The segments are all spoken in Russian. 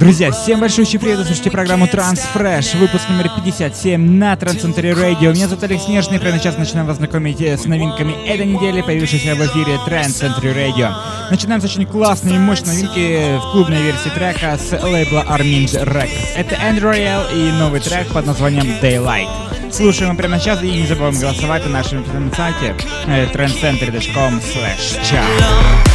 Друзья, всем большой привет, вы слушаете программу Transfresh, выпуск номер 57 на Трансцентре Радио. Меня зовут Алекс Нежный, прямо сейчас начинаем вас знакомить с новинками этой недели, появившейся в эфире Трансцентре Радио. Начинаем с очень классной и мощной новинки в клубной версии трека с лейбла Armind Records. Это Andrew Royale и новый трек под названием Daylight. Слушаем его прямо сейчас и не забываем голосовать на нашем сайте trendcenter.com slash chat.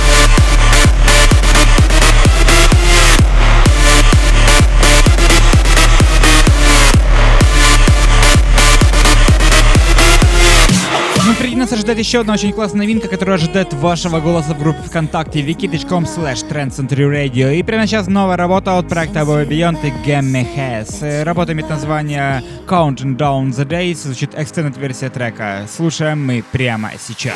Нас ожидает еще одна очень классная новинка, которая ожидает вашего голоса в группе ВКонтакте wiki.com slash Radio. И прямо сейчас новая работа от проекта Above Beyond и Gamma Has. Работа имеет название Counting Down the Days, звучит extended версия трека. Слушаем мы прямо сейчас.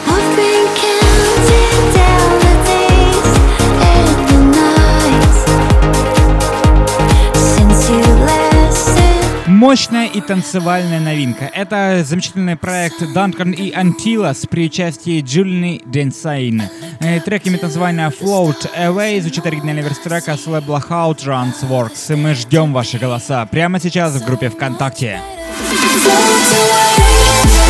Мощная и танцевальная новинка. Это замечательный проект Duncan и Antillas при участии Джулини Денсайн. Э, трек имеет название Float Away, звучит оригинальная версия трека с лейбла How Trans Works. Мы ждем ваши голоса прямо сейчас в группе ВКонтакте. Float away.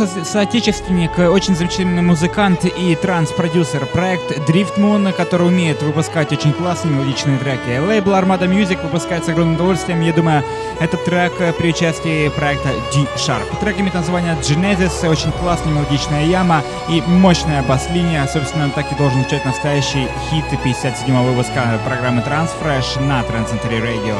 Наш соотечественник, очень замечательный музыкант и транс-продюсер, проект Drift Moon, который умеет выпускать очень классные мелодичные треки. Лейбл Armada Music выпускает с огромным удовольствием. Я думаю, этот трек при участии проекта D-Sharp. Трек имеет название Genesis, очень классная мелодичная яма и мощная бас-линия. Собственно, так и должен звучать настоящий хит 57-го выпуска программы Transfresh на Trans Radio.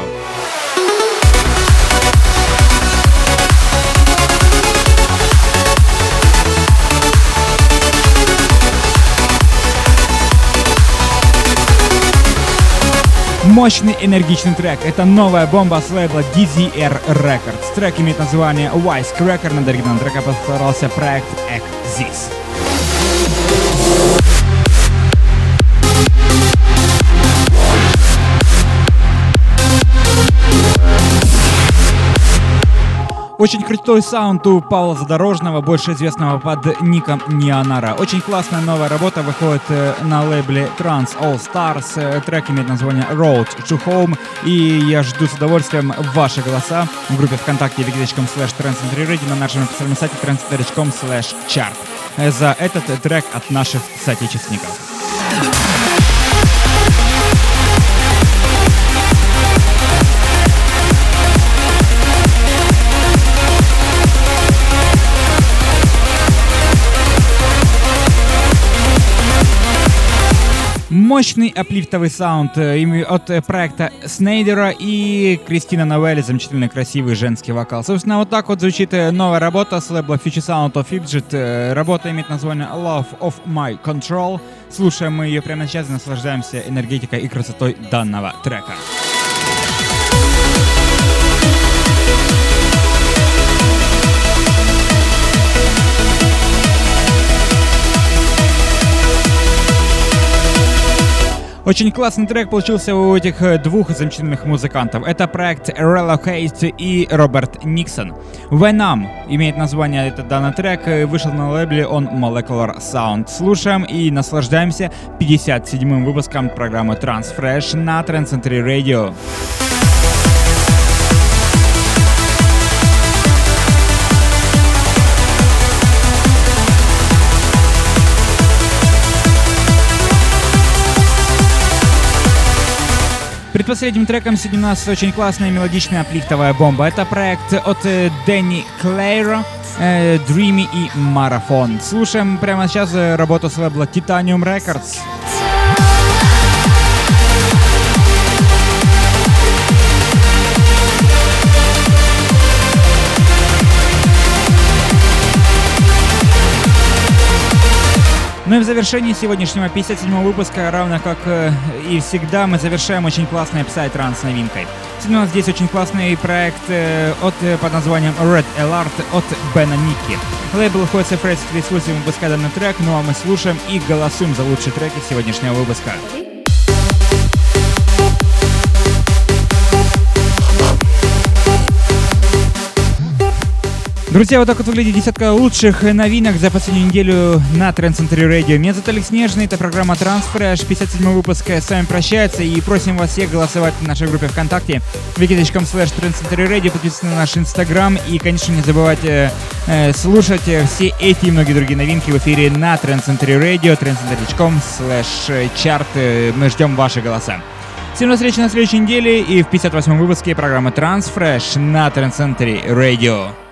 Мощный энергичный трек. Это новая бомба с лейбла DZR Records. Трек имеет название Wise Cracker. Над оригинальным треком постарался проект Exist. Очень крутой саунд у Павла Задорожного, больше известного под ником Нионара. Очень классная новая работа выходит э, на лейбле Trans All Stars. Э, трек имеет название Road to Home. И я жду с удовольствием ваши голоса в группе ВКонтакте wiki.com slash на нашем официальном сайте slash chart э, за этот трек от наших соотечественников. Мощный аплифтовый саунд э, от э, проекта Снейдера и Кристина Новелли, замечательный красивый женский вокал. Собственно, вот так вот звучит э, новая работа с лейбла Future Sound of Fidget. Работа имеет название Love of My Control. Слушаем мы ее прямо сейчас и наслаждаемся энергетикой и красотой данного трека. Очень классный трек получился у этих э, двух замечательных музыкантов. Это проект Relocate и Роберт Никсон. Venom имеет название этот данный трек, э, вышел на лейбле он Molecular Sound. Слушаем и наслаждаемся 57-м выпуском программы Transfresh на Trendcentry Radio. Предпоследним треком сегодня у нас очень классная мелодичная аплифтовая бомба. Это проект от э, Дэнни Клейра, э, Dreamy и Марафон. Слушаем прямо сейчас э, работу с лейбла Titanium Records. Ну и в завершении сегодняшнего 57 выпуска, равно как э, и всегда, мы завершаем очень классной Psytrance новинкой. Сегодня у нас здесь очень классный проект э, от, э, под названием Red Alert от Бена Ники. Лейбл находится в эксклюзивом выпуска данный трек, ну а мы слушаем и голосуем за лучшие треки сегодняшнего выпуска. Друзья, вот так вот выглядит десятка лучших новинок за последнюю неделю на Trend Center Radio. Меня зовут Алекс Нежный, это программа Transfresh, 57 выпуск с вами прощается и просим вас всех голосовать в нашей группе ВКонтакте wiki.com slash Radio, подписываться на наш Инстаграм и, конечно, не забывайте э, слушать все эти и многие другие новинки в эфире на Trend Center Radio, trendcenter.com slash chart. Мы ждем ваши голоса. Всем до встречи на следующей неделе и в 58 выпуске программы Transfresh на Trend Center Radio.